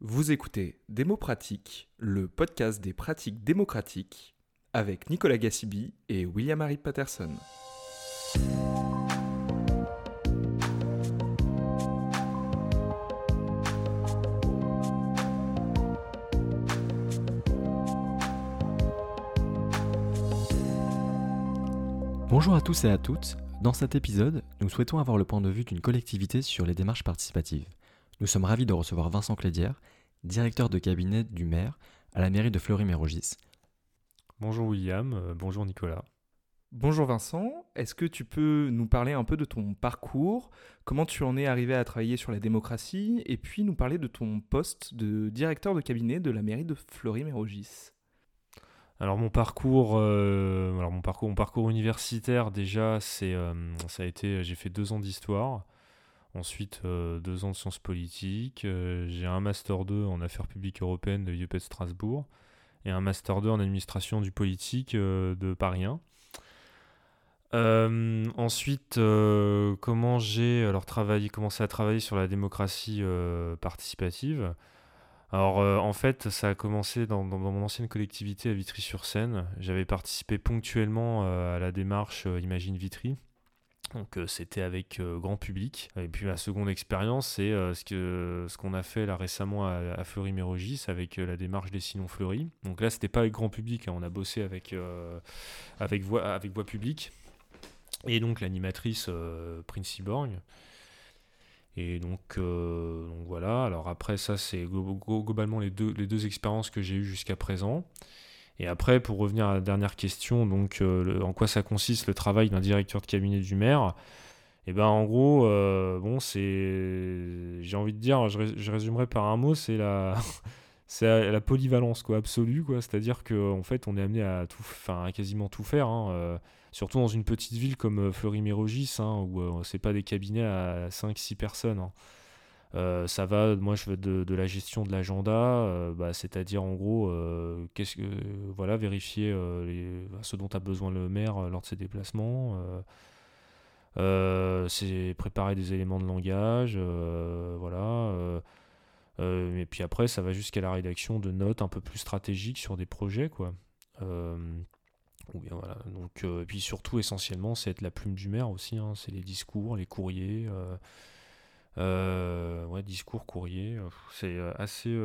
Vous écoutez Démo Pratique, le podcast des pratiques démocratiques, avec Nicolas Gassibi et William-Harry Patterson. Bonjour à tous et à toutes. Dans cet épisode, nous souhaitons avoir le point de vue d'une collectivité sur les démarches participatives. Nous sommes ravis de recevoir Vincent Clédière, directeur de cabinet du maire à la mairie de Fleury-Mérogis. Bonjour William, euh, bonjour Nicolas. Bonjour Vincent, est-ce que tu peux nous parler un peu de ton parcours, comment tu en es arrivé à travailler sur la démocratie, et puis nous parler de ton poste de directeur de cabinet de la mairie de Fleury-Mérogis alors mon parcours, euh, alors mon parcours, mon parcours universitaire déjà, c'est, euh, ça a été, j'ai fait deux ans d'histoire. Ensuite, euh, deux ans de sciences politiques. Euh, j'ai un Master 2 en affaires publiques européennes de IEP Strasbourg et un Master 2 en administration du politique euh, de Paris 1. ensuite, comment j'ai alors travaillé, commencé à travailler sur la démocratie participative. Alors en fait, ça a commencé dans, mon ancienne collectivité à Vitry-sur-Seine. J'avais participé ponctuellement à la démarche Imagine Vitry, donc euh, c'était avec euh, grand public. Et puis la seconde expérience, c'est euh, ce ce qu'on a fait là récemment à, Fleury-Mérogis avec la démarche des Sinons Fleury. Donc là, c'était pas avec grand public, hein. on a bossé avec avec voix avec voix publique et donc l'animatrice Prince Borg. Et donc, donc, voilà. Alors après ça, c'est globalement les deux les deux expériences que j'ai eues jusqu'à présent. Et après, pour revenir à la dernière question, donc euh, en quoi ça consiste le travail d'un directeur de cabinet du maire? Eh ben en gros, euh, bon, c'est, j'ai envie de dire, je, résumerai par un mot, c'est la, c'est la, polyvalence quoi, absolue quoi. C'est-à-dire qu'en en fait, on est amené à tout, enfin, à quasiment tout faire. Hein, euh, surtout dans une petite ville comme Fleury-Mérogis, hein, où c'est pas des cabinets à 5-6 personnes. Hein. Euh, ça va, moi je veux de, la gestion de l'agenda, euh, bah, c'est-à-dire en gros, euh, qu'est-ce que, voilà, vérifier bah, ce dont a besoin le maire lors de ses déplacements. c'est préparer des éléments de langage, voilà. et puis après, ça va jusqu'à la rédaction de notes un peu plus stratégiques sur des projets, quoi. ou bien voilà. Donc, et puis surtout, essentiellement, c'est être la plume du maire aussi. Hein. c'est les discours, les courriers. Euh, ouais, discours, courrier, euh, c'est euh, assez,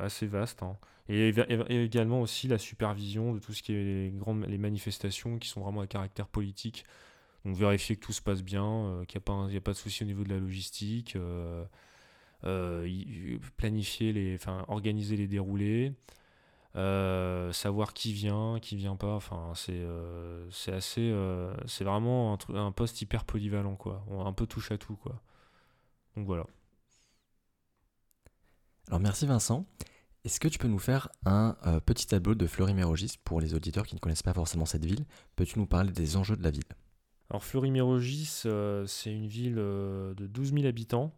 assez vaste. Hein. Et, également aussi la supervision de tout ce qui est les, grandes, les manifestations qui sont vraiment à caractère politique. Donc vérifier que tout se passe bien, qu'il n'y a, a, pas de souci au niveau de la logistique, planifier les, enfin organiser les déroulés, savoir qui vient, qui vient pas. Enfin c'est c'est assez, c'est vraiment un, poste hyper polyvalent quoi, un peu touche à tout quoi. Donc voilà. Alors merci Vincent. Est-ce que tu peux nous faire un euh, petit tableau de Fleury-Mérogis pour les auditeurs qui ne connaissent pas forcément cette ville? Peux-tu nous parler des enjeux de la ville? Alors Fleury-Mérogis, euh, c'est une ville euh, de 12 000 habitants,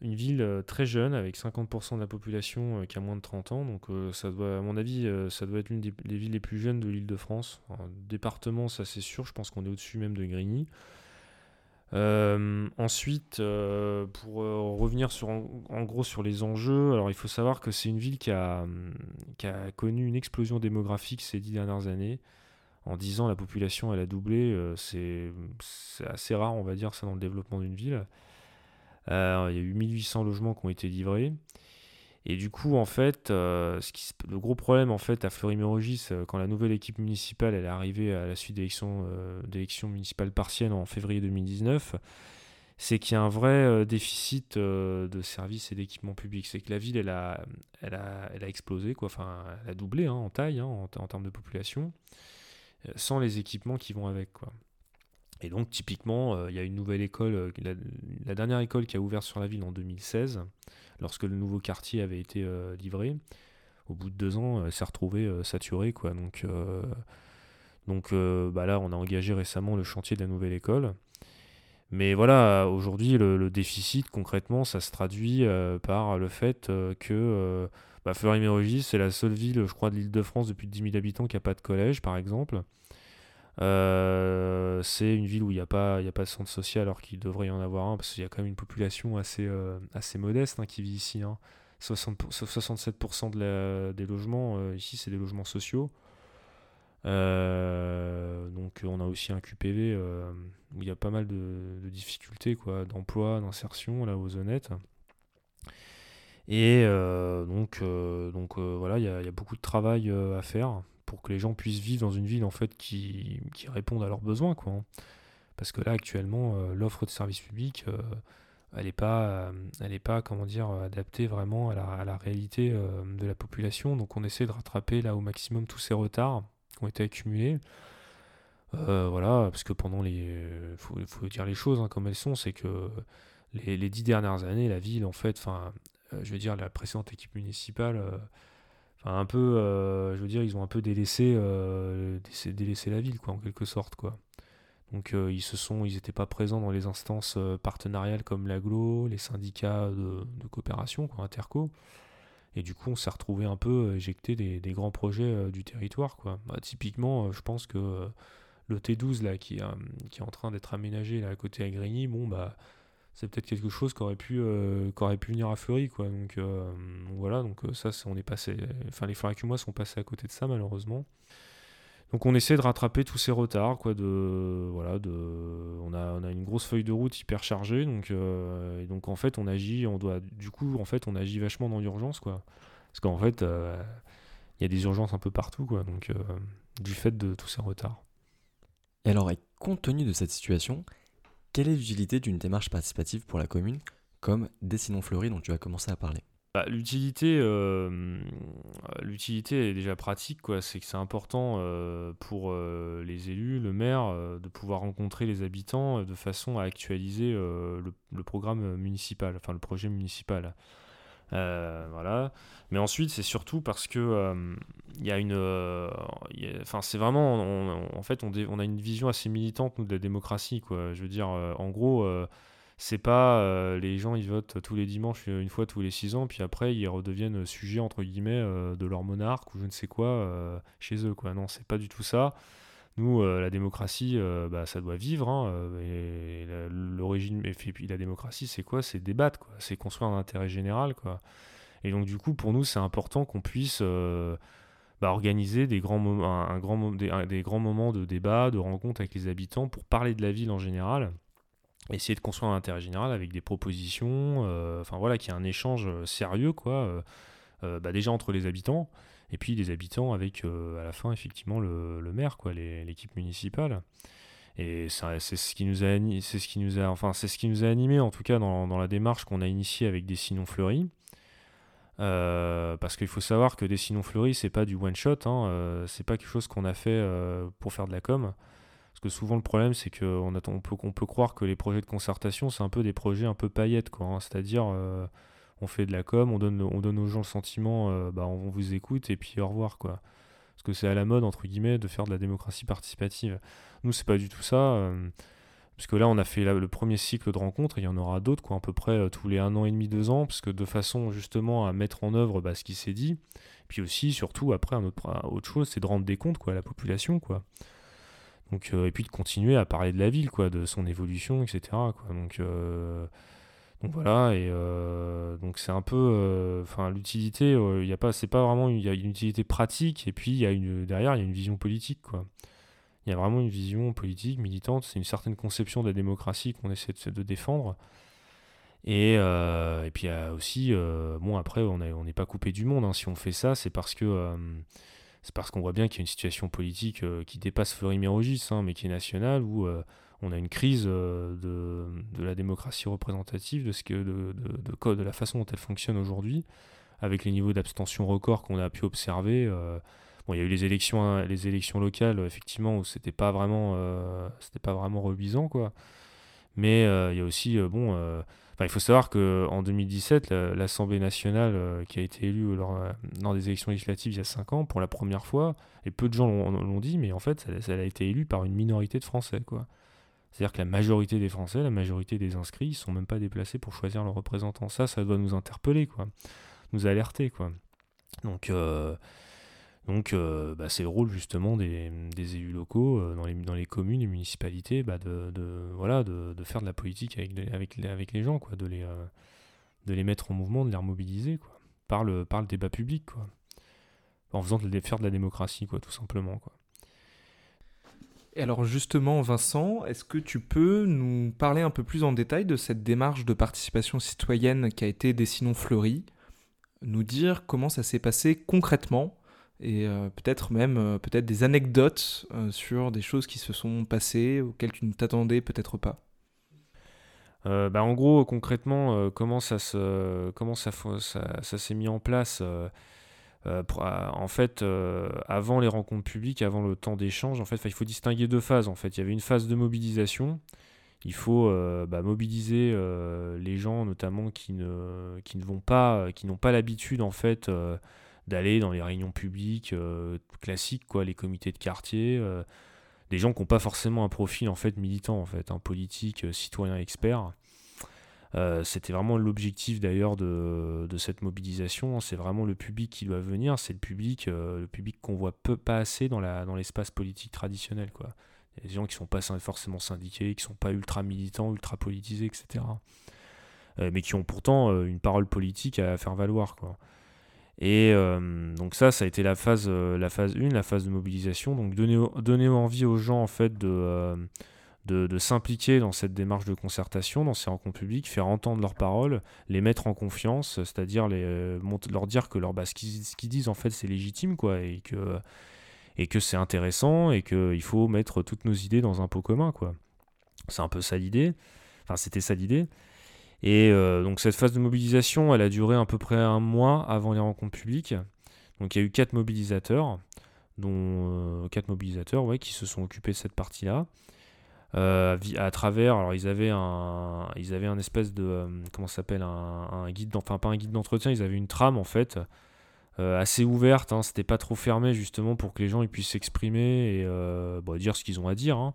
une ville très jeune avec 50% de la population qui a moins de 30 ans. Donc ça doit, à mon avis, ça doit être l'une des, villes les plus jeunes de l'île de France. département, ça c'est sûr, je pense qu'on est au-dessus même de Grigny. Euh, ensuite, euh, pour euh, revenir sur, en, gros sur les enjeux, alors il faut savoir que c'est une ville qui a, qui a, connu une explosion démographique ces dix dernières années. En dix ans, la population elle a doublé. c'est assez rare, on va dire, ça dans le développement d'une ville. il y a eu 1800 logements qui ont été livrés. Et du coup, en fait, euh, le gros problème en fait à Fleury-Mérogis, euh, quand la nouvelle équipe municipale elle est arrivée à la suite d'élections euh, municipales partielles en février 2019, c'est qu'il y a un vrai déficit de services et d'équipements publics. C'est que la ville, elle a, elle a, elle a explosé, quoi. Enfin, elle a doublé hein, en taille, hein, en, termes de population, sans les équipements qui vont avec, quoi. Et donc, typiquement, il y a une nouvelle école, la, dernière école qui a ouvert sur la ville en 2016 lorsque le nouveau quartier avait été euh, livré. Au bout de deux ans, euh, s'est retrouvé euh, saturé. Quoi. Donc, donc bah là, on a engagé récemment le chantier de la nouvelle école. Mais voilà, aujourd'hui, le, déficit, concrètement, ça se traduit par le fait que bah, Fleury-Mérogis, c'est la seule ville, je crois, de l'île de France depuis 10 000 habitants qui n'a pas de collège, par exemple. Euh, c'est une ville où il n'y a, pas, a pas de centre social alors qu'il devrait y en avoir un, parce qu'il y a quand même une population assez, euh, assez modeste hein, qui vit ici. Hein. 67% de des logements ici, c'est des logements sociaux. donc on a aussi un QPV où il y a pas mal de, difficultés quoi, d'emploi, d'insertion là aux honnêtes. Et donc, donc voilà, il y, a beaucoup de travail à faire pour que les gens puissent vivre dans une ville en fait qui, qui réponde à leurs besoins quoi. Hein. Parce que là actuellement l'offre de service public elle n'est pas, elle est pas comment dire, adaptée vraiment à la, à la réalité de la population. Donc on essaie de rattraper là au maximum tous ces retards qui ont été accumulés. voilà, parce que pendant les. Faut, faut dire les choses hein, comme elles sont, c'est que les, les, dix dernières années, la ville, en fait, enfin, je veux dire, la précédente équipe municipale, un peu, je veux dire, ils ont un peu délaissé, délaissé, la ville, quoi, en quelque sorte, quoi. Donc ils se sont, ils n'étaient pas présents dans les instances partenariales comme l'aglo, les syndicats de, coopération, quoi, interco. Et du coup, on s'est retrouvé un peu éjecté des, grands projets du territoire, quoi. Bah, typiquement, je pense que le T12 là, qui, qui est en train d'être aménagé là à côté à Grigny, bon bah c'est peut-être quelque chose qui aurait pu aurait pu venir à Fleury quoi donc, voilà donc ça on est passé enfin les sont passés à côté de ça malheureusement donc on essaie de rattraper tous ces retards, quoi. De voilà, de, on a, on a une grosse feuille de route hyper chargée, donc euh, donc en fait on agit, on doit, du coup en fait on agit vachement dans l'urgence, quoi. Parce qu'en fait euh, il y a des urgences un peu partout, quoi. Donc euh, du fait de tous ces retards. Et alors, compte tenu de cette situation, quelle est l'utilité d'une démarche participative pour la commune, comme Dessinons Fleury dont tu as commencé à parler? Bah, l'utilité, euh, l'utilité est déjà pratique, quoi. C'est que c'est important euh, pour euh, les élus, le maire, de pouvoir rencontrer les habitants de façon à actualiser le, programme municipal, enfin le projet municipal. Voilà. Mais ensuite, c'est surtout parce que il y a une, enfin c'est vraiment, en fait, on, a une vision assez militante nous de la démocratie, quoi. Je veux dire, en gros c'est pas euh, les gens ils votent tous les dimanches une fois tous les six ans puis après ils redeviennent sujets entre guillemets euh, de leur monarque ou je ne sais quoi euh, chez eux quoi non c'est pas du tout ça nous la démocratie bah, ça doit vivre hein, et puis la démocratie c'est quoi? C'est débattre quoi. C'est construire un intérêt général quoi. Et donc du coup pour nous c'est important qu'on puisse bah, organiser des grands, un, grand, des grands moments de débat, de rencontre avec les habitants pour parler de la ville en général essayer de construire un intérêt général avec des propositions, euh, enfin voilà, qu'il y ait un échange euh, sérieux, quoi, euh, bah, déjà entre les habitants, et puis les habitants avec, à la fin, effectivement, le, maire, quoi, l'équipe municipale. Et c'est ce qui nous a, c'est ce qui nous a, enfin, c'est ce qui nous a animé, en tout cas, dans, dans la démarche qu'on a initiée avec des Sinons Fleuris. parce qu'il faut savoir que des Sinons Fleuris, c'est pas du one shot, hein, c'est pas quelque chose qu'on a fait pour faire de la com' souvent le problème c'est qu'on on peut, on peut croire que les projets de concertation c'est un peu des projets un peu paillettes quoi. Hein. C'est-à-dire euh, on fait de la com, on donne, on donne aux gens le sentiment euh, bah on vous écoute et puis au revoir quoi. Parce que c'est à la mode entre guillemets de faire de la démocratie participative. Nous c'est pas du tout ça. Euh, parce que là, on a fait le premier cycle de rencontres, et il y en aura d'autres, quoi, à peu près tous les un an et demi, deux ans, parce de façon justement à mettre en œuvre bah, ce qui s'est dit. Puis aussi, surtout, après, autre, chose, c'est de rendre des comptes quoi, à la population. Quoi. Donc, euh, et puis de continuer à parler de la ville, quoi, de son évolution, etc. Quoi. Donc, euh, donc voilà, et euh, donc c'est un peu, enfin l'utilité, il y a pas, c'est pas vraiment, il y a une utilité pratique, et puis il y a une derrière, il y a une vision politique, quoi. Il y a vraiment une vision politique, militante, c'est une certaine conception de la démocratie qu'on essaie de, défendre. Et, et, puis il y a aussi, bon après on n'est on pas coupé du monde, hein. si on fait ça c'est parce que c'est parce qu'on voit bien qu'il y a une situation politique euh, qui dépasse Fleury-Mérogis, hein, mais qui est nationale, où euh, on a une crise euh, de, la démocratie représentative, de, ce que, de, la façon dont elle fonctionne aujourd'hui, avec les niveaux d'abstention records qu'on a pu observer. bon, il y a eu les élections, hein, les élections locales, effectivement, où c'était pas vraiment, c'était pas vraiment reluisant. Mais il y a aussi, bon il faut savoir qu'en 2017, l'Assemblée nationale euh, qui a été élue lors, euh, dans des élections législatives il y a 5 ans, pour la première fois, et peu de gens l'ont dit, mais en fait, elle, a été élue par une minorité de Français. quoi. C'est-à-dire que la majorité des Français, la majorité des inscrits, ils sont même pas déplacés pour choisir leurs représentants. Ça, ça doit nous interpeller, quoi, nous alerter. quoi. Donc, euh, donc euh, bah, c'est le rôle justement des, élus locaux euh, dans, les, les communes et municipalités bah, de, voilà, de, faire de la politique avec, les gens, quoi, de, les, les mettre en mouvement, de les remobiliser. Quoi. par, le, par le débat public, quoi. En faisant de, faire de la démocratie, quoi, tout simplement, quoi. Alors justement, Vincent, est-ce que tu peux nous parler un peu plus en détail de cette démarche de participation citoyenne qui a été Dessinons Fleury Nous dire comment ça s'est passé concrètement et euh, peut-être même euh, peut-être des anecdotes euh, sur des choses qui se sont passées auxquelles tu ne t'attendais peut-être pas? Bah, en gros, concrètement, comment ça se, comment ça, ça s'est mis en place En fait, avant les rencontres publiques, avant le temps d'échange, en fait, il faut distinguer deux phases. En fait, il y avait une phase de mobilisation. Il faut bah, mobiliser les gens, notamment qui ne, qui ne vont pas, qui n'ont pas l'habitude en fait d'aller dans les réunions publiques euh, classiques, quoi, les comités de quartier, euh, des gens qui n'ont pas forcément un profil en fait militant, en fait, un politique, euh, citoyen, expert. C'était vraiment l'objectif d'ailleurs de, cette mobilisation. C'est vraiment le public qui doit venir. C'est le public, le public qu'on voit peu, pas assez dans, la, dans l'espace politique traditionnel. Quoi. Il y a des gens qui ne sont pas forcément syndiqués, qui ne sont pas ultra militants, ultra politisés, etc. mais qui ont pourtant une parole politique à faire valoir. Quoi. Et euh, donc ça, ça a été la phase, euh, la phase 1, la phase de mobilisation. Donc donner, donner envie aux gens en fait euh, de, de, s'impliquer dans cette démarche de concertation, dans ces rencontres publiques, faire entendre leurs paroles, les mettre en confiance, c'est-à-dire les, leur dire que leur, bah, ce qu'ils disent en fait c'est légitime quoi, et que, et que c'est intéressant et qu'il faut mettre toutes nos idées dans un pot commun. quoi. C'est un peu ça l'idée. Enfin, c'était ça l'idée. Et euh, donc cette phase de mobilisation, elle a duré à peu près un mois avant les rencontres publiques. Donc il y a eu quatre mobilisateurs, dont euh, quatre mobilisateurs ouais, qui se sont occupés de cette partie-là. Euh, à travers, alors ils avaient un, ils avaient un espèce de, comment s'appelle, un, guide, enfin pas un guide d'entretien, ils avaient une trame en fait, assez ouverte, hein, c'était pas trop fermé justement pour que les gens ils puissent s'exprimer et bah, dire ce qu'ils ont à dire. Hein.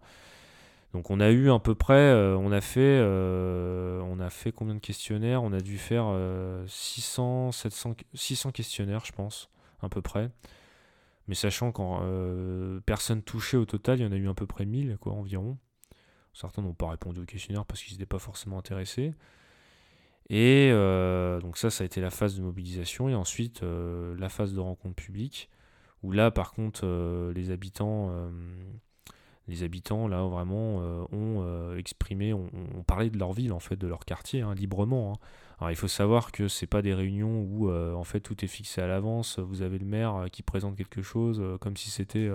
Donc on a eu à peu près, euh, on a fait, euh, on a fait combien de questionnaires? On a dû faire 600, 700, 600 questionnaires, je pense, à peu près. Mais sachant qu'en euh, personnes touchées au total, il y en a eu à peu près 1000, quoi, environ. Certains n'ont pas répondu aux questionnaires parce qu'ils n'étaient pas forcément intéressés. Et donc ça, ça a été la phase de mobilisation. Et ensuite, la phase de rencontre publique, où là, par contre, les habitants les habitants là vraiment euh, ont euh, exprimé, ont, parlé de leur ville en fait, de leur quartier hein, librement. Hein. Alors il faut savoir que c'est pas des réunions où euh, en fait tout est fixé à l'avance. Vous avez le maire qui présente quelque chose comme si c'était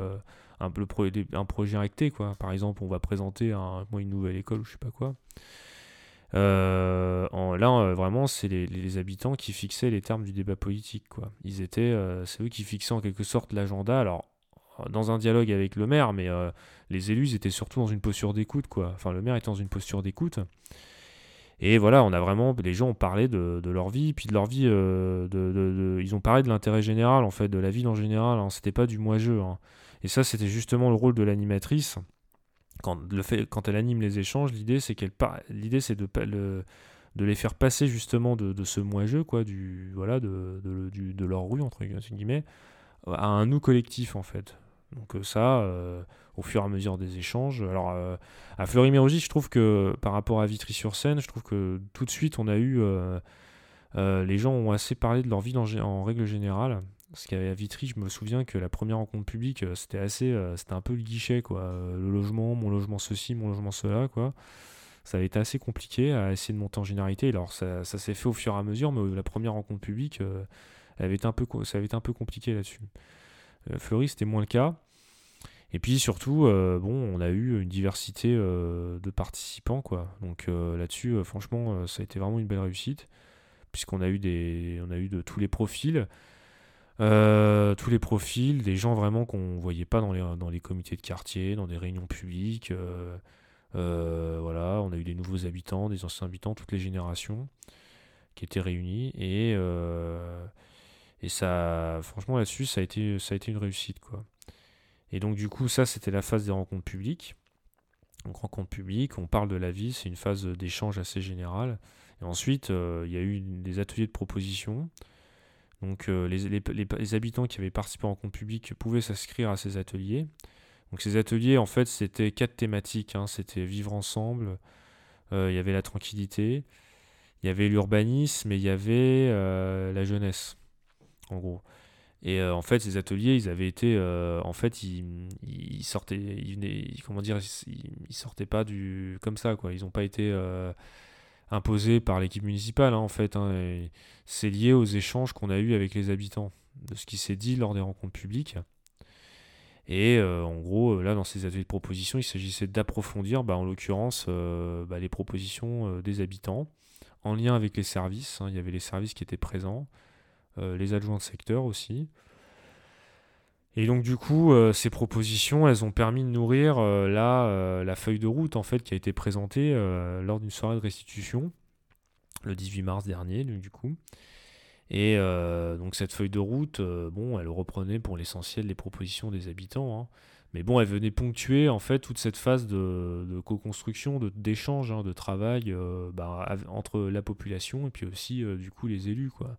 un, projet recté quoi. Par exemple, on va présenter un, une nouvelle école ou je sais pas quoi. Là, vraiment, c'est les, habitants qui fixaient les termes du débat politique. Ils étaient, c'est eux qui fixaient en quelque sorte l'agenda. Alors, dans un dialogue avec le maire, mais euh, les élus étaient surtout dans une posture d'écoute, quoi. Enfin, le maire était dans une posture d'écoute. Et voilà, on a vraiment, les gens ont parlé de, leur vie, puis de leur vie, euh, ils ont parlé de l'intérêt général, en fait, de la ville en général. Hein. C'était pas du moi-jeu. Hein. Et ça, c'était justement le rôle de l'animatrice. Quand, elle anime les échanges, l'idée, c'est qu'elle, l'idée, c'est de, de les faire passer justement de, ce moi-jeu, quoi, du, voilà, de, de leur rue, entre guillemets, à un nous collectif, en fait. Donc euh, ça, euh, au fur et à mesure des échanges. Alors euh, à Fleury-Mérogis, je trouve que par rapport à Vitry-sur-Seine, je trouve que tout de suite on a eu... les gens ont assez parlé de leur vie en, règle générale. Parce qu'à Vitry, je me souviens que la première rencontre publique, c'était assez, c'était un peu le guichet, quoi. Le logement, mon logement ceci, mon logement cela, quoi. Ça a été assez compliqué à essayer de monter en généralité. Alors ça, s'est fait au fur et à mesure, mais la première rencontre publique, avait un peu, ça avait été un peu compliqué là-dessus. Fleury, c'était moins le cas. Et puis surtout, euh, bon, on a eu une diversité euh, de participants, quoi. Donc euh, là-dessus, franchement, ça a été vraiment une belle réussite, puisqu'on a eu des, on a eu de tous les profils, tous les profils, des gens vraiment qu'on voyait pas dans les, dans les comités de quartier, dans des réunions publiques. voilà, on a eu des nouveaux habitants, des anciens habitants, toutes les générations qui étaient réunies et et ça, franchement là-dessus, ça a été, ça a été une réussite, quoi. Et donc du coup, ça, c'était la phase des rencontres publiques. Donc rencontres publiques, on parle de la vie, c'est une phase d'échange assez générale. Et ensuite, euh, il y a eu des ateliers de proposition. Donc euh, les, habitants qui avaient participé en rencontres publiques pouvaient s'inscrire à ces ateliers. Donc ces ateliers, en fait, c'était quatre thématiques. Hein. C'était vivre ensemble, euh, il y avait la tranquillité, il y avait l'urbanisme et il y avait la jeunesse. En gros. Et en fait, ces ateliers, ils avaient été, en fait, ils, sortaient, ils comment dire, ils, sortaient pas du comme ça, quoi. Ils n'ont pas été imposés par l'équipe municipale, hein, en fait. Hein, c'est lié aux échanges qu'on a eus avec les habitants, de ce qui s'est dit lors des rencontres publiques. Et euh, en gros, euh, là, dans ces ateliers de proposition, il s'agissait d'approfondir, bah, en l'occurrence, euh, bah, les propositions des habitants en lien avec les services. Hein. il y avait les services qui étaient présents, les adjoints de secteur aussi. Et donc du coup, ces propositions, elles ont permis de nourrir la, la, feuille de route en fait qui a été présentée lors d'une soirée de restitution le 18 mars dernier, du coup. Et euh, donc cette feuille de route, euh, bon, elle reprenait pour l'essentiel les propositions des habitants. Hein. Mais bon, elle venait ponctuer en fait toute cette phase de, co-construction, d'échange, hein, de travail euh, bah, entre la population et puis aussi du coup les élus, quoi.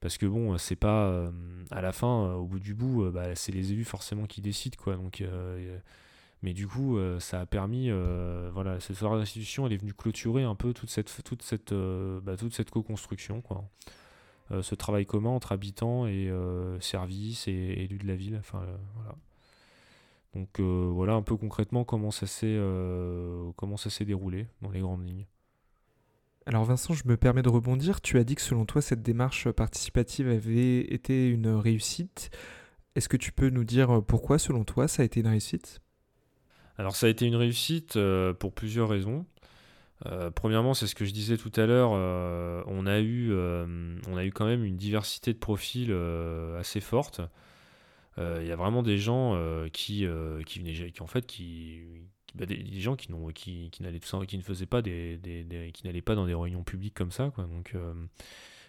Parce que bon, c'est pas à la fin, au bout du bout, bah, c'est les élus forcément qui décident, quoi. Donc, mais du coup, ça a permis, voilà, cette institution, elle est venue clôturer un peu toute cette, toute cette, bah, toute cette co-construction, quoi. Euh, ce travail commun entre habitants et euh, services et, élus de la ville. Enfin, euh, voilà. Donc voilà un peu concrètement comment ça s'est déroulé dans les grandes lignes. Alors Vincent, je me permets de rebondir. Tu as dit que selon toi, cette démarche participative avait été une réussite. Est-ce que tu peux nous dire pourquoi, selon toi, ça a été une réussite? Alors ça a été une réussite pour plusieurs raisons. Euh, premièrement, c'est ce que je disais tout à l'heure, euh, on, a eu, euh, on a eu quand même une diversité de profils assez forte. Il y a vraiment des gens qui, qui venaient, qui en fait, qui, bah, des, gens qui, n'allaient pas dans des réunions publiques comme ça, quoi. Donc,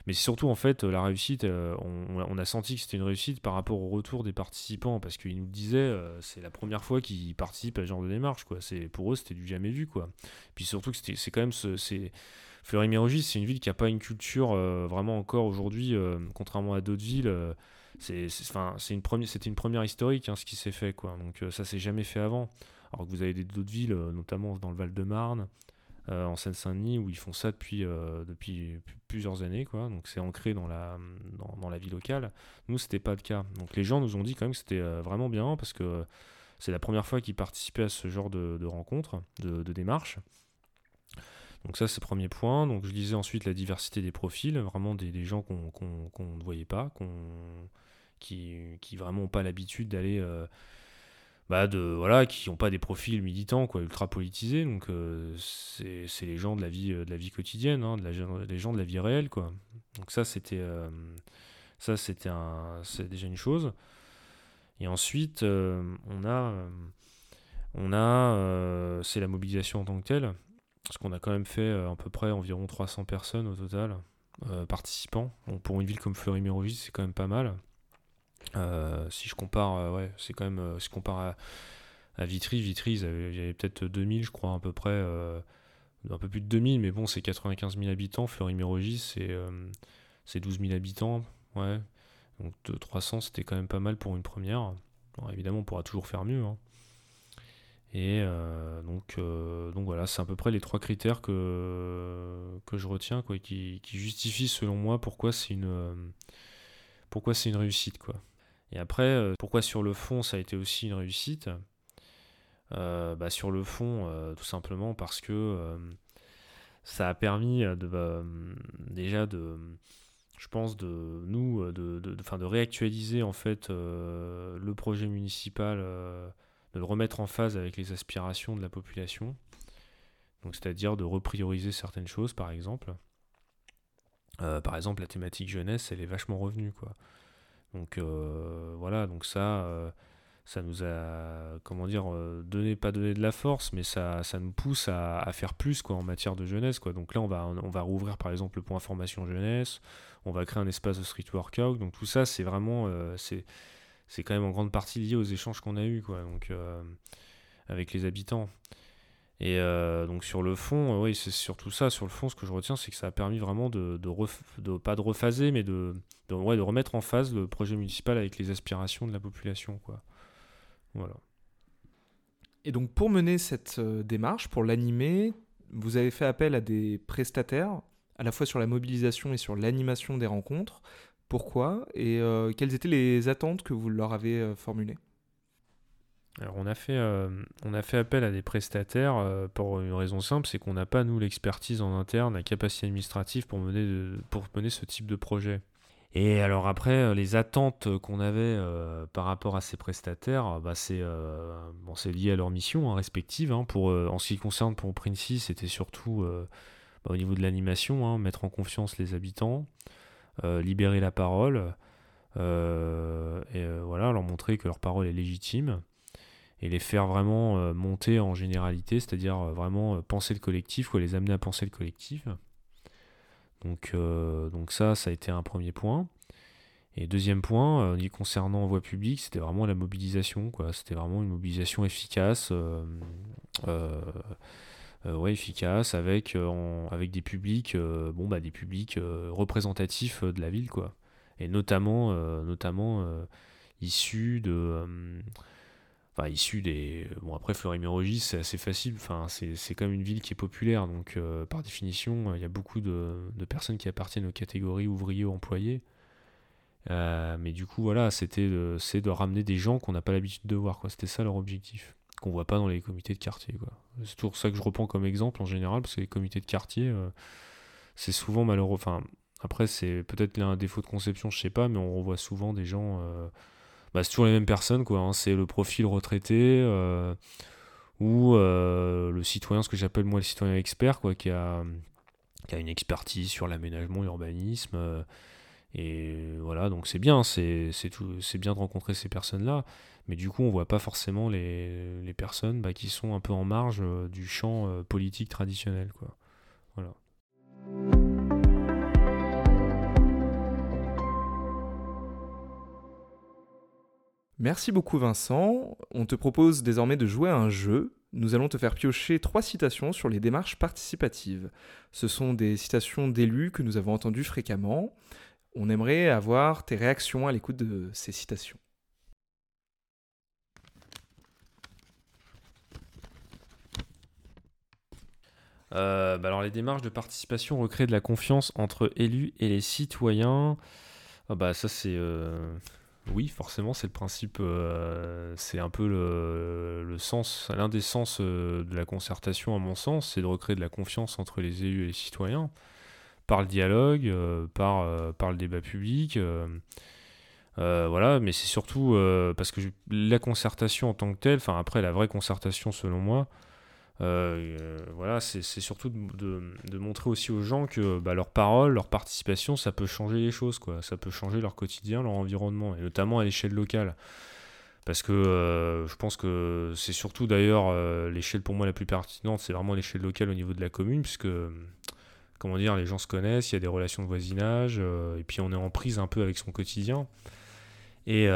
mais c'est surtout en fait la réussite, euh, on, a senti que c'était une réussite par rapport au retour des participants parce qu'ils nous disaient euh, c'est la première fois qu'ils participent à ce genre de démarche pour eux c'était du jamais vu quoi. Puis surtout que c'est quand même ce, c'est Fleury-Mérogis, c'est une ville qui n'a pas une culture euh, vraiment encore aujourd'hui, contrairement à d'autres villes. c'était une première historique hein, ce qui s'est fait. Donc ça s'est jamais fait avant. Alors que vous avez d'autres villes, notamment dans le Val-de-Marne, euh, en Seine-Saint-Denis où ils font ça depuis, euh, plusieurs années. Donc c'est ancré dans la, dans, vie locale. Nous, c'était pas le cas. Donc les gens nous ont dit quand même que c'était euh, vraiment bien parce que c'est la première fois qu'ils participaient à ce genre de, de rencontres, de, de démarches. Donc ça, c'est le premier point. Donc je disais ensuite la diversité des profils, vraiment des, des gens qu'on ne voyait pas, qui, qui vraiment n'ont pas l'habitude d'aller bah de voilà qui n'ont pas des profils militants quoi ultra politisés. Donc euh, c'est les gens de la vie de la vie quotidienne hein, de la, les gens de la vie réelle quoi. Donc ça c'était euh, ça c'était c'est déjà une chose. Et ensuite euh, on a on a c'est la mobilisation en tant que telle parce qu'on a quand même fait à peu près environ 300 personnes au total participants. Pour une ville comme Fleury-Mérogis c'est quand même pas mal. euh, si je compare, euh, ouais, c'est quand même, euh, si je compare à, Vitry, Vitry, il y avait peut-être 2000, je crois, à peu près, un peu plus de 2000, mais bon, c'est 95 000 habitants. Fleury-Mérogis, c'est c'est 12 000 habitants, ouais. Donc 300, c'était quand même pas mal pour une première. évidemment, on pourra toujours faire mieux. Hein. Et donc, donc voilà, c'est à peu près les trois critères que, que je retiens, quoi, qui, qui justifient selon moi pourquoi c'est une, pourquoi c'est une réussite, quoi. Et après, euh, pourquoi sur le fond ça a été aussi une réussite? Euh, bah, Sur le fond, euh, tout simplement parce que ça a permis bah, déjà de, je pense, de nous, de, de réactualiser en fait le projet municipal, de le remettre en phase avec les aspirations de la population. Donc, c'est-à-dire de reprioriser certaines choses, par exemple. Par exemple, la thématique jeunesse, elle est vachement revenue, quoi. Donc euh, voilà, donc ça, euh, ça nous a, comment dire, euh, donné, pas donné de la force, mais ça, ça nous pousse à, faire plus quoi, en matière de jeunesse. Quoi. Donc là, on va, on va rouvrir par exemple le point formation jeunesse, on va créer un espace de street workout. Donc tout ça, c'est vraiment, c'est, c'est quand même en grande partie lié aux échanges qu'on a eus quoi, donc, avec les habitants. Et euh, donc sur le fond, euh, oui, c'est surtout ça. Sur le fond, ce que je retiens, c'est que ça a permis vraiment de, de, pas de rephaser, mais de, ouais, de remettre en phase le projet municipal avec les aspirations de la population, quoi. Voilà. Et donc pour mener cette euh, démarche, pour l'animer, vous avez fait appel à des prestataires, à la fois sur la mobilisation et sur l'animation des rencontres. Pourquoi? Et quelles étaient les attentes que vous leur avez formulées? Alors on a fait, euh, on a fait appel à des prestataires euh, pour une raison simple, c'est qu'on n'a pas nous l'expertise en interne, la capacité administrative pour mener, ce type de projet. Et alors après, euh, les attentes qu'on avait par rapport à ces prestataires, bah c'est bon, lié à leur mission hein, respective. Hein. en ce qui concerne pour Princey, c'était surtout bah, au niveau de l'animation, hein, mettre en confiance les habitants, libérer la parole, et voilà, leur montrer que leur parole est légitime et les faire vraiment euh, monter en généralité, c'est-à-dire euh, vraiment euh, penser le collectif, ou les amener à penser le collectif. Donc, donc ça, ça a été un premier point. Et deuxième point, concernant voie publique, c'était vraiment la mobilisation. C'était vraiment une mobilisation efficace. ouais, efficace avec, avec des publics, bon, bah, des publics représentatifs de la ville. Quoi. Et notamment, notamment issus de enfin, issu des. Bon, après, Fleury-Mérogis, c'est assez facile. Enfin, c'est quand même une ville qui est populaire. Donc, euh, par définition, il y a beaucoup de, personnes qui appartiennent aux catégories ouvriers ou employés. Euh, mais du coup, voilà, c'était c'est de ramener des gens qu'on n'a pas l'habitude de voir. C'était ça leur objectif. Qu'on voit pas dans les comités de quartier. C'est toujours ça que je reprends comme exemple en général, parce que les comités de quartier, euh, c'est souvent malheureux. Enfin, après, c'est peut-être un défaut de conception, je sais pas, mais on revoit souvent des gens bah, c'est toujours les mêmes personnes, quoi. Hein. C'est le profil retraité euh, ou euh, le citoyen, ce que j'appelle moi le citoyen expert, quoi, qui a, qui a une expertise sur l'aménagement, l'urbanisme. Euh, et voilà, donc c'est bien, c'est bien de rencontrer ces personnes-là. Mais du coup, on voit pas forcément les, les personnes bah, qui sont un peu en marge du champ politique traditionnel, quoi. Voilà. Merci beaucoup Vincent. On te propose désormais de jouer à un jeu. Nous allons te faire piocher trois citations sur les démarches participatives. Ce sont des citations d'élus que nous avons entendues fréquemment. On aimerait avoir tes réactions à l'écoute de ces citations. Euh, bah alors les démarches de participation recréent de la confiance entre élus et les citoyens. Ah bah ça c'est euh, oui, forcément, c'est le principe, euh, c'est un peu le, sens, l'un des sens euh, de la concertation, à mon sens, c'est de recréer de la confiance entre les élus et les citoyens, par le dialogue, euh, par, par le débat public. voilà, mais c'est surtout parce que la concertation en tant que telle, enfin après la vraie concertation selon moi, euh, voilà, c'est surtout de, montrer aussi aux gens que bah, leur parole, leur participation, ça peut changer les choses, quoi. Ça peut changer leur quotidien, leur environnement, et notamment à l'échelle locale. Parce que euh, je pense que c'est surtout d'ailleurs euh, l'échelle pour moi la plus pertinente, c'est vraiment l'échelle locale au niveau de la commune, puisque comment dire, les gens se connaissent, il y a des relations de voisinage, et puis on est en prise un peu avec son quotidien. Et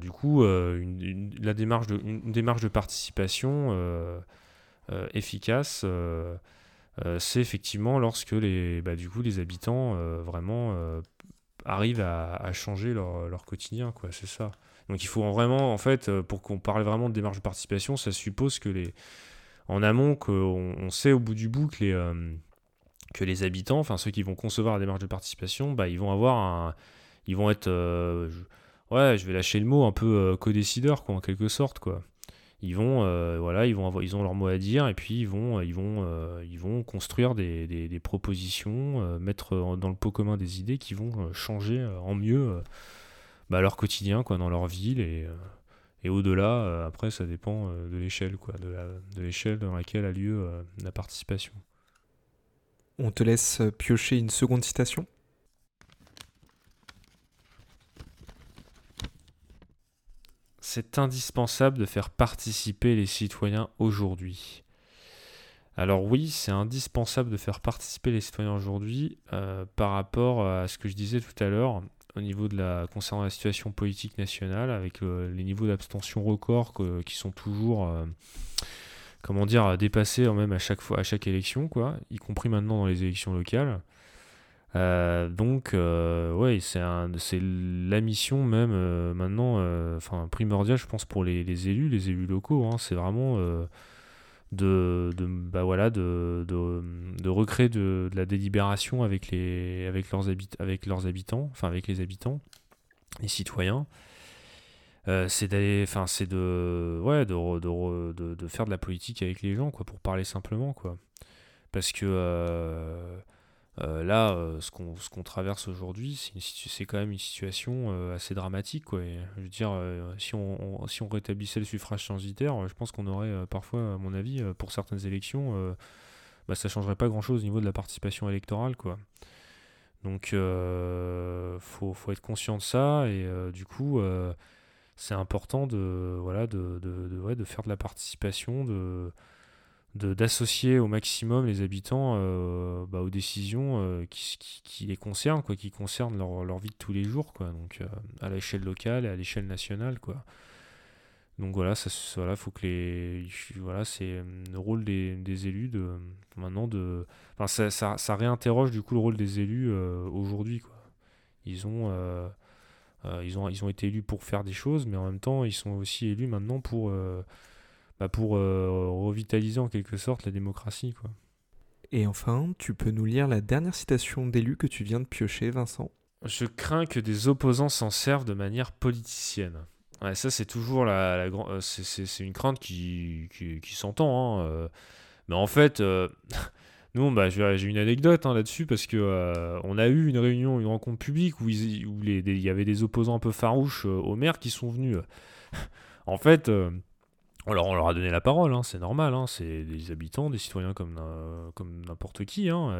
du coup, la démarche de, une démarche de participation euh, efficace, euh, euh, c'est effectivement lorsque les, bah, du coup, les habitants vraiment arrivent à, changer leur, leur, quotidien, quoi, c'est ça. Donc il faut vraiment, en fait, pour qu'on parle vraiment de démarche de participation, ça suppose que les, en amont, qu'on on sait au bout du bout que les, que les habitants, enfin ceux qui vont concevoir la démarche de participation, bah, ils vont avoir ils vont être, ouais, je vais lâcher le mot, un peu co-décideur, quoi, en quelque sorte, quoi ils vont euh, voilà ils vont ils ont leur mot à dire et puis ils vont ils vont euh, ils vont construire des, des, propositions euh, mettre dans le pot commun des idées qui vont changer en mieux bah, leur quotidien quoi dans leur ville et, et au-delà après ça dépend de l'échelle quoi de l'échelle dans laquelle a lieu la participation. On te laisse piocher une seconde citation? C'est indispensable de faire participer les citoyens aujourd'hui. Alors oui, c'est indispensable de faire participer les citoyens aujourd'hui euh, par rapport à ce que je disais tout à l'heure au niveau de la concernant la situation politique nationale avec les niveaux d'abstention records qui sont toujours euh, comment dire dépassés même à chaque fois à chaque élection quoi, y compris maintenant dans les élections locales. Euh, donc, euh, ouais, c'est la mission même euh, maintenant, enfin primordiale, je pense, pour les, élus, les élus locaux. Hein. c'est vraiment de, de, bah voilà, de, de, de recréer de, de, la délibération avec, les, avec, leurs habit avec leurs habitants, enfin avec les habitants, les citoyens. Euh, c'est d'aller, enfin c'est de, ouais, de, de, faire de la politique avec les gens, quoi, pour parler simplement, quoi. Parce que euh, euh, là, euh, ce qu'on traverse aujourd'hui, c'est quand même une situation euh, assez dramatique. Je veux dire, si, on, si on rétablissait le suffrage censitaire, je pense qu'on aurait parfois, à mon avis, pour certaines élections, bah, ça changerait pas grand-chose au niveau de la participation électorale. Donc, il faut, faut, être conscient de ça. Et du coup, c'est important de, voilà, de, de, ouais, de faire de la participation, de d'associer au maximum les habitants euh, bah, aux décisions euh, qui, les concernent, quoi, qui concernent leur, leur, vie de tous les jours, quoi, donc euh, à l'échelle locale et à l'échelle nationale, quoi. Donc voilà, ça, voilà, faut que les, voilà, c'est le rôle des, des, élus de maintenant de, enfin, ça, ça, ça, réinterroge du coup le rôle des élus aujourd'hui, quoi. Ils ont, ils ont, ils ont été élus pour faire des choses, mais en même temps, ils sont aussi élus maintenant pour bah, pour euh, revitaliser en quelque sorte la démocratie. Quoi. Et enfin, tu peux nous lire la dernière citation d'élu que tu viens de piocher, Vincent Je crains que des opposants s'en servent de manière politicienne. Ouais, ça, c'est toujours la, la euh, c'est, une crainte qui, qui, s'entend. Hein, euh. Mais en fait, nous, bah, j'ai une anecdote hein, là-dessus parce que on a eu une réunion, une rencontre publique où il y avait des opposants un peu farouches au maire qui sont venus. en fait, alors on leur a donné la parole, hein, c'est normal, hein, c'est des habitants, des citoyens comme, n'importe qui. Hein,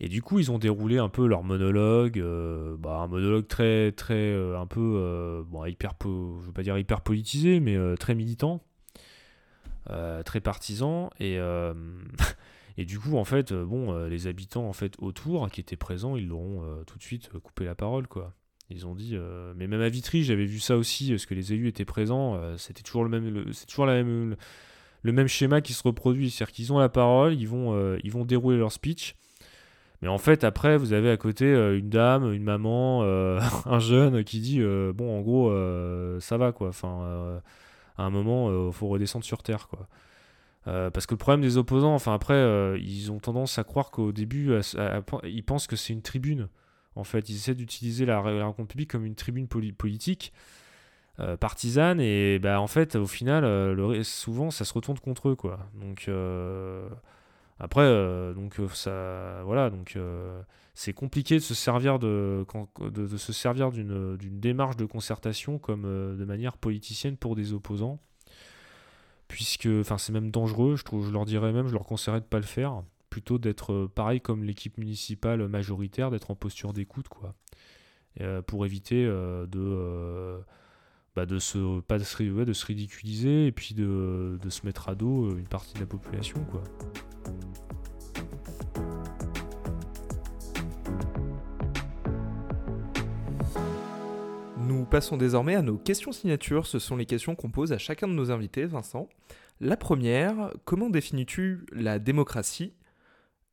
et, du coup, ils ont déroulé un peu leur monologue, euh, bah, un monologue très, très, euh, un peu, euh, je veux pas dire hyper politisé, mais très militant, très partisan. Et, et du coup, en fait, bon, les habitants en fait autour qui étaient présents, ils l'auront tout de suite coupé la parole, quoi. Ils ont dit, euh, mais même à Vitry, j'avais vu ça aussi, parce que les élus étaient présents. Euh, c'était toujours le même, c'est toujours la même, le, même schéma qui se reproduit, c'est-à-dire qu'ils ont la parole, ils vont, euh, ils vont dérouler leur speech. Mais en fait, après, vous avez à côté une dame, une maman, un jeune qui dit, bon, en gros, ça va quoi. Enfin, à un moment, il faut redescendre sur terre quoi. parce que le problème des opposants, enfin après, ils ont tendance à croire qu'au début, ils pensent que c'est une tribune. En fait, ils essaient d'utiliser la, rencontre publique comme une tribune politique. Euh, partisane et bah en fait au final euh, souvent ça se retourne contre eux quoi donc euh, après donc ça voilà donc c'est compliqué de se servir de, de, se servir d'une démarche de concertation comme de manière politicienne pour des opposants puisque enfin c'est même dangereux je trouve je leur dirais même je leur conseillerais de pas le faire plutôt d'être euh, pareil comme l'équipe municipale majoritaire, d'être en posture d'écoute, quoi. Euh, pour éviter euh, de, bah de, se, pas de, se, ridiculiser et puis de, de, se mettre à dos une partie de la population, quoi. Nous passons désormais à nos questions signatures. Ce sont les questions qu'on pose à chacun de nos invités, Vincent. La première, comment définis-tu la démocratie?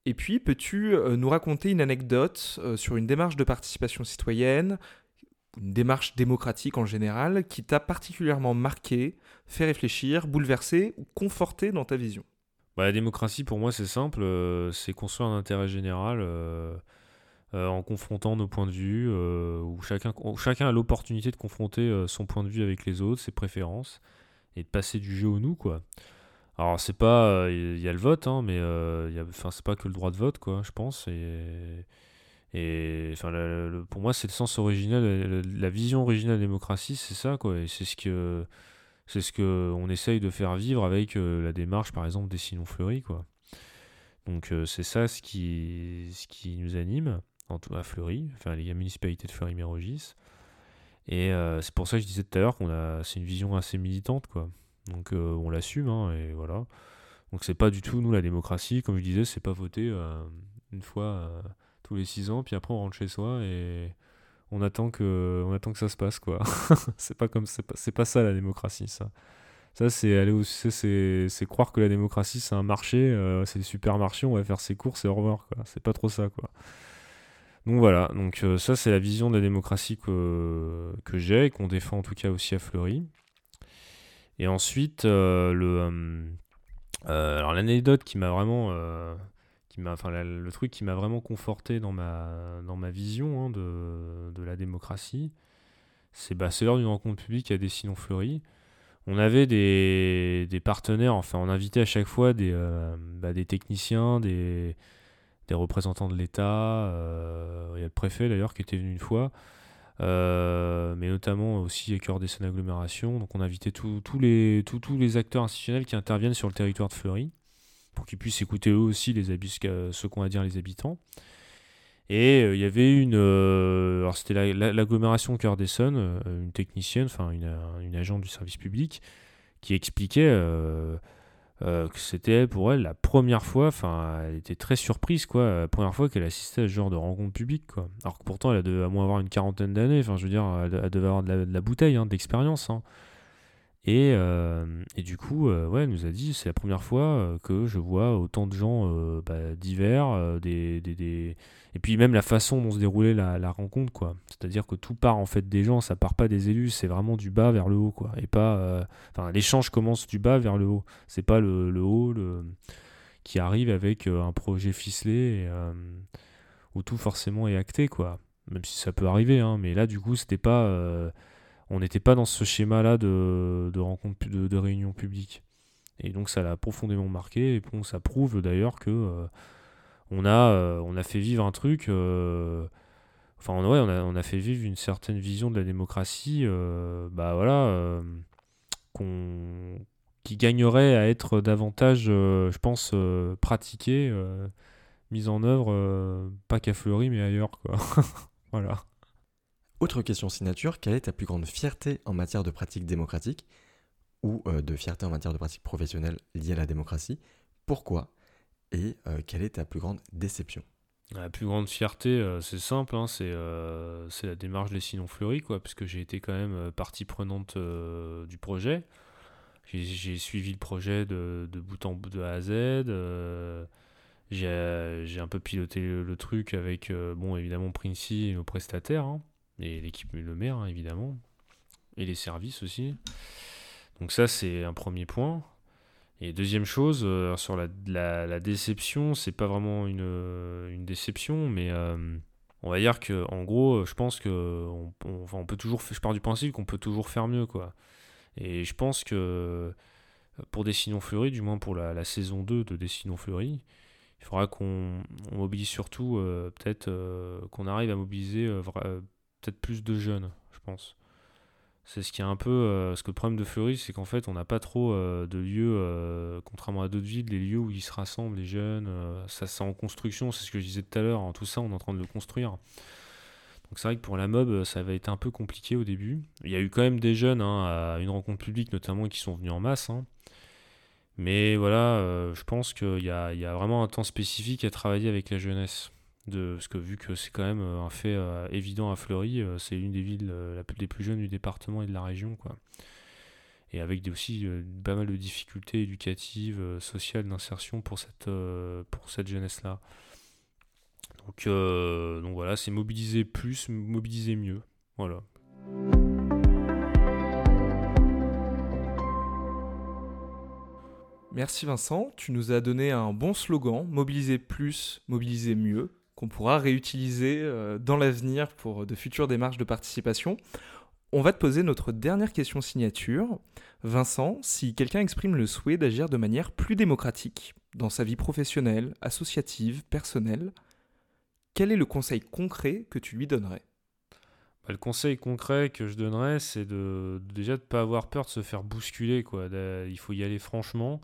Et puis, peux-tu euh, nous raconter une anecdote euh, sur une démarche de participation citoyenne, une démarche démocratique en général, qui t'a particulièrement marqué, fait réfléchir, bouleversé ou conforté dans ta vision? Bah, La démocratie, pour moi, c'est simple, euh, c'est construire un intérêt général en confrontant nos points de vue, où, chacun, où chacun a l'opportunité de confronter son point de vue avec les autres, ses préférences, et de passer du jeu au nous, quoi. Alors c'est pas, il euh, y, a le vote, hein, mais euh, enfin c'est pas que le droit de vote, quoi, je pense. Et, enfin pour moi c'est le sens original, la, vision originale de la démocratie, c'est ça, quoi. Et c'est ce que c'est ce que on essaye de faire vivre avec euh, la démarche, par exemple, des Sinons Fleury, quoi. Donc c'est ça ce qui, ce qui nous anime en tout, à Fleury, enfin les municipalités de Fleury-Mérogis. Et c'est pour ça que je disais tout à l'heure qu'on a, c'est une vision assez militante, quoi. Donc euh, on l'assume, hein, et voilà. Donc c'est pas du tout, nous, la démocratie, comme je disais, c'est pas voter euh, une fois euh, tous les six ans, puis après on rentre chez soi et on attend que, on attend que ça se passe, quoi. c'est pas comme, c'est pas, pas, ça la démocratie, ça. Ça, c'est c'est croire que la démocratie, c'est un marché, c'est des supermarchés, on va faire ses courses et au revoir, quoi. C'est pas trop ça, quoi. Donc voilà, donc ça, c'est la vision de la démocratie que, que j'ai et qu'on défend en tout cas aussi à Fleury. Et ensuite, euh, le, euh, alors l'anecdote qui m'a vraiment qui m'a enfin le truc qui m'a vraiment conforté dans ma dans ma vision hein, de, de, la démocratie c'est bah, l'heure d'une rencontre publique à Dessinons Fleury on avait des, des, partenaires, enfin on invitait à chaque fois des, bah, des techniciens, des, des représentants de l'État, il y a le préfet d'ailleurs qui était venu une fois, euh, mais notamment aussi cœur des scènes agglomérations. Donc on invitait tous les, tous les acteurs institutionnels qui interviennent sur le territoire de Fleury pour qu'ils puissent écouter eux aussi les ce qu'ont à dire les habitants. Et euh, il y avait une. Euh, alors c'était l'agglomération Cœur d'Essonne, une technicienne, enfin une, une, agente du service public, qui expliquait euh, que c'était pour elle la première fois, enfin, elle était très surprise, quoi, la première fois qu'elle assistait à ce genre de rencontre publique, quoi. Alors que pourtant, elle a devait à moins avoir une quarantaine d'années, enfin, je veux dire, elle, devait avoir de la, bouteille, hein, d'expérience, hein. Et, euh, et, du coup, euh, ouais, elle nous a dit, c'est la première fois que je vois autant de gens bah, divers, des, des, et puis même la façon dont se déroulait la, rencontre, quoi. C'est-à-dire que tout part en fait des gens, ça part pas des élus, c'est vraiment du bas vers le haut, quoi. Et pas, euh, l'échange commence du bas vers le haut. C'est pas le, haut qui arrive avec euh, un projet ficelé euh, où tout forcément est acté, quoi. Même si ça peut arriver, hein. Mais là, du coup, c'était pas, on n'était pas dans ce schéma-là de, rencontre, de réunion publique. Et donc ça l'a profondément marqué. Et bon, ça prouve d'ailleurs que on a, euh, on a fait vivre un truc. Euh, enfin, ouais, on a, on a fait vivre une certaine vision de la démocratie. Euh, bah voilà. qui gagnerait à être davantage, je pense, pratiqué, mise en œuvre, pas qu'à Fleury, mais ailleurs. Quoi. voilà. Autre question signature, quelle est ta plus grande fierté en matière de pratique démocratique ou de fierté en matière de pratique professionnelle liée à la démocratie? Pourquoi? Et euh, quelle est ta plus grande déception? La plus grande fierté, euh, c'est simple, hein, euh, c'est la démarche des Sinon Fleury, quoi, puisque j'ai été quand même partie prenante du projet. J'ai suivi le projet de, de, bout en bout de A à Z. j'ai un peu piloté le, truc avec, bon, évidemment, Princey et nos prestataires, hein, et l'équipe Le Maire, hein, évidemment, et les services aussi. Donc ça, c'est un premier point. Et deuxième chose, euh, sur la, la, déception, c'est pas vraiment une, euh, déception, mais euh, on va dire que en gros, je pense que peut toujours, je pars du principe qu'on peut toujours faire mieux, quoi. Et je pense que pour Dessinons Fleury, du moins pour la, la saison 2 de Dessinons Fleury, il faudra qu'on mobilise surtout, peut-être qu'on arrive à mobiliser peut-être plus de jeunes, je pense. C'est ce qui est un peu. Euh, ce que le problème de Fleury, c'est qu'en fait, on n'a pas trop euh, de lieux, euh, contrairement à d'autres villes, les lieux où ils se rassemblent, les jeunes. ça, c'est en construction, c'est ce que je disais tout à l'heure. Hein, tout ça, on est en train de le construire. Donc c'est vrai que pour la mob, ça va être un peu compliqué au début. Il y a eu quand même des jeunes hein, à une rencontre publique, notamment, qui sont venus en masse. Hein. Mais voilà, je pense qu'il y y a vraiment un temps spécifique à travailler avec la jeunesse de, parce que vu que c'est quand même euh, un fait euh, évident à Fleury, euh, c'est une des villes les plus jeunes du département et de la région. Quoi. Et avec aussi pas mal de difficultés éducatives, sociales, d'insertion pour cette, pour cette jeunesse-là. Donc, donc voilà, c'est mobiliser plus, mobiliser mieux. Voilà. Merci Vincent, tu nous as donné un bon slogan, mobiliser plus, mobiliser mieux qu'on pourra réutiliser euh, dans l'avenir pour de futures démarches de participation. On va te poser notre dernière question signature. Vincent, si quelqu'un exprime le souhait d'agir de manière plus démocratique dans sa vie professionnelle, associative, personnelle, quel est le conseil concret que tu lui donnerais? Bah, Le conseil concret que je donnerais, c'est de déjà de ne pas avoir peur de se faire bousculer. Il faut y aller franchement.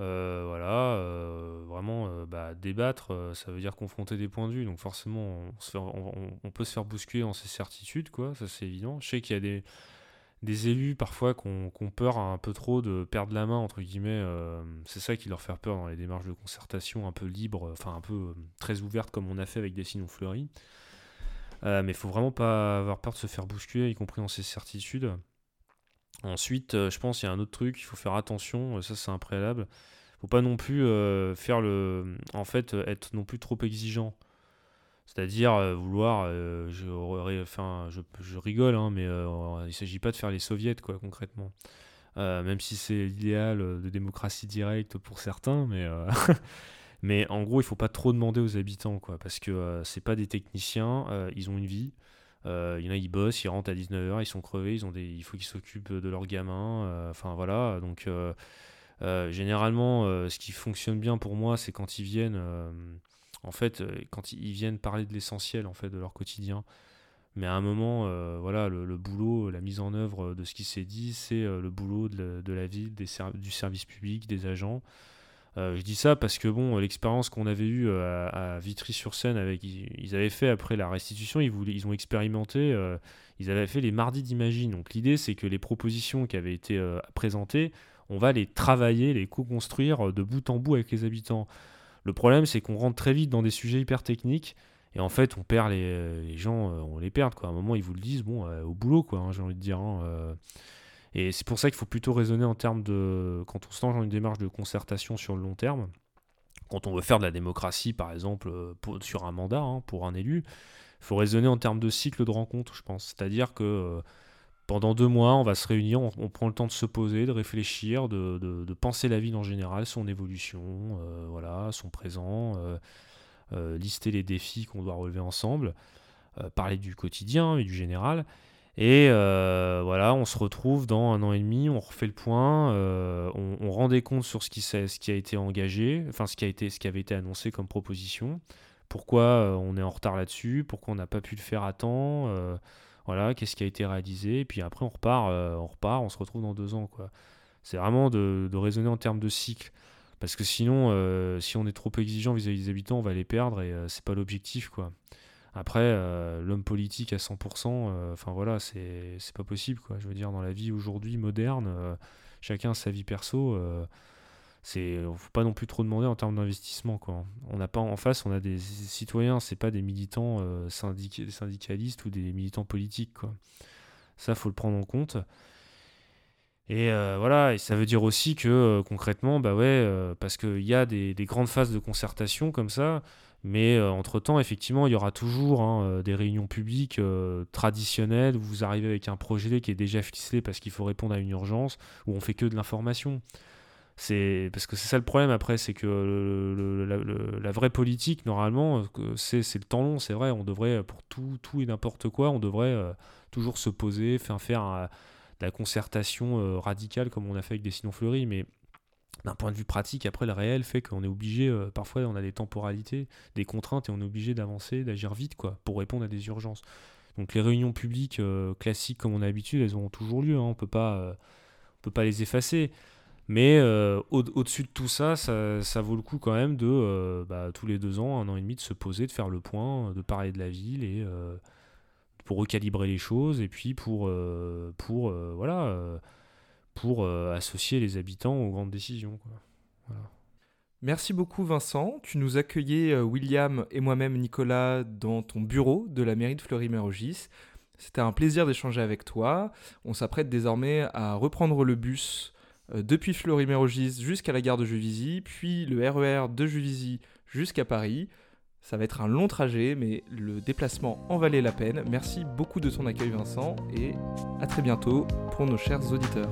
Euh, voilà, euh, vraiment euh, bah, débattre, ça veut dire confronter des points de vue. Donc forcément, on, peut se faire bousculer dans ses certitudes, quoi, ça c'est évident. Je sais qu'il y a des, élus parfois qui ont, peur un peu trop de perdre la main, entre guillemets. c'est ça qui leur fait peur dans les démarches de concertation un peu libres, enfin un peu très ouvertes comme on a fait avec des signaux fleuris. mais il faut vraiment pas avoir peur de se faire bousculer, y compris dans ses certitudes. Ensuite, euh, je pense qu'il y a un autre truc, il faut faire attention, euh, ça c'est un préalable. Faut pas non plus euh, faire le. En fait, être non plus trop exigeant. C'est-à-dire vouloir. je, enfin, je, rigole, hein, mais il s'agit pas de faire les soviets, concrètement. même si c'est l'idéal de démocratie directe pour certains, mais, mais en gros, il faut pas trop demander aux habitants, parce que c'est pas des techniciens, ils ont une vie. Il y en a, ils bossent, ils rentrent à 19h, ils sont crevés, ils ont des, il faut qu'ils s'occupent de leurs gamins. Enfin voilà, donc généralement, ce qui fonctionne bien pour moi, c'est quand ils viennent, en fait, quand ils viennent parler de l'essentiel en fait de leur quotidien. Mais à un moment, euh, voilà, le, boulot, la mise en œuvre de ce qui s'est dit, c'est euh, le boulot de, la ville, du service public, des agents. Euh, je dis ça parce que bon, l'expérience qu'on avait eue à, Vitry-sur-Seine, avec, ils, avaient fait après la restitution, ils, ont expérimenté, ils avaient fait les mardis d'Imagine. Donc l'idée, c'est que les propositions qui avaient été présentées, on va les travailler, les co-construire de bout en bout avec les habitants. Le problème, c'est qu'on rentre très vite dans des sujets hyper techniques et en fait, on perd les, gens, euh, on les perd. À un moment, ils vous le disent, bon, euh, au boulot, quoi, hein, j'ai envie de dire. Hein, euh. Et c'est pour ça qu'il faut plutôt raisonner en termes de. Quand on se lance dans une démarche de concertation sur le long terme, quand on veut faire de la démocratie, par exemple, sur un mandat, hein, pour un élu, il faut raisonner en termes de cycle de rencontre, je pense. C'est-à-dire que pendant deux mois, on va se réunir, on, prend le temps de se poser, de réfléchir, de, penser la vie en général, son évolution, voilà, son présent euh, lister les défis qu'on doit relever ensemble, euh, parler du quotidien et du général. Et euh, voilà, on se retrouve dans un an et demi, on refait le point, on, rend des comptes sur ce qui, a été engagé, enfin ce qui, a été, ce qui avait été annoncé comme proposition, pourquoi on est en retard là-dessus, pourquoi on n'a pas pu le faire à temps, voilà, qu'est-ce qui a été réalisé, et puis après on repart, on repart, on se retrouve dans deux ans. C'est vraiment de, raisonner en termes de cycle. Parce que sinon, euh, si on est trop exigeant vis-à-vis des habitants, on va les perdre et euh, c'est pas l'objectif, quoi. Après, euh, l'homme politique à 100%, enfin voilà, c'est pas possible, quoi. Je veux dire, dans la vie aujourd'hui moderne, chacun a sa vie perso. c'est faut pas non plus trop demander en termes d'investissement, quoi. On n'a pas en face, on a des citoyens, c'est pas des militants syndicalistes ou des militants politiques, quoi. Ça, faut le prendre en compte. Et euh, voilà, et ça veut dire aussi que euh, concrètement, bah ouais, euh, parce qu'il y a des, grandes phases de concertation comme ça, mais entre-temps, effectivement, il y aura toujours hein, des réunions publiques traditionnelles où vous arrivez avec un projet qui est déjà ficelé parce qu'il faut répondre à une urgence, où on fait que de l'information. Parce que c'est ça le problème après, c'est que la, vraie politique normalement, c'est le temps long, c'est vrai. On devrait pour tout, et n'importe quoi, on devrait toujours se poser, faire faire la concertation euh, radicale comme on a fait avec des sinon fleuris, mais d'un point de vue pratique, après le réel fait qu'on est obligé, euh, parfois on a des temporalités, des contraintes et on est obligé d'avancer, d'agir vite quoi, pour répondre à des urgences. Donc les réunions publiques euh, classiques comme on a l'habitude, elles auront toujours lieu, hein, on peut pas, on peut pas les effacer. Mais au-dessus de tout ça, ça, vaut le coup quand même de bah, tous les deux ans, un an et demi, de se poser, de faire le point, de parler de la ville et pour recalibrer les choses et puis pour, euh, pour, euh, voilà, euh, pour associer les habitants aux grandes décisions. Merci beaucoup Vincent. Tu nous accueillais, William et moi-même Nicolas, dans ton bureau de la mairie de Fleury-Mérogis. C'était un plaisir d'échanger avec toi. On s'apprête désormais à reprendre le bus depuis Fleury-Mérogis jusqu'à la gare de Juvisy, puis le RER e de Juvisy jusqu'à Paris. Ça va être un long trajet, mais le déplacement en valait la peine. Merci beaucoup de ton accueil Vincent et à très bientôt pour nos chers auditeurs.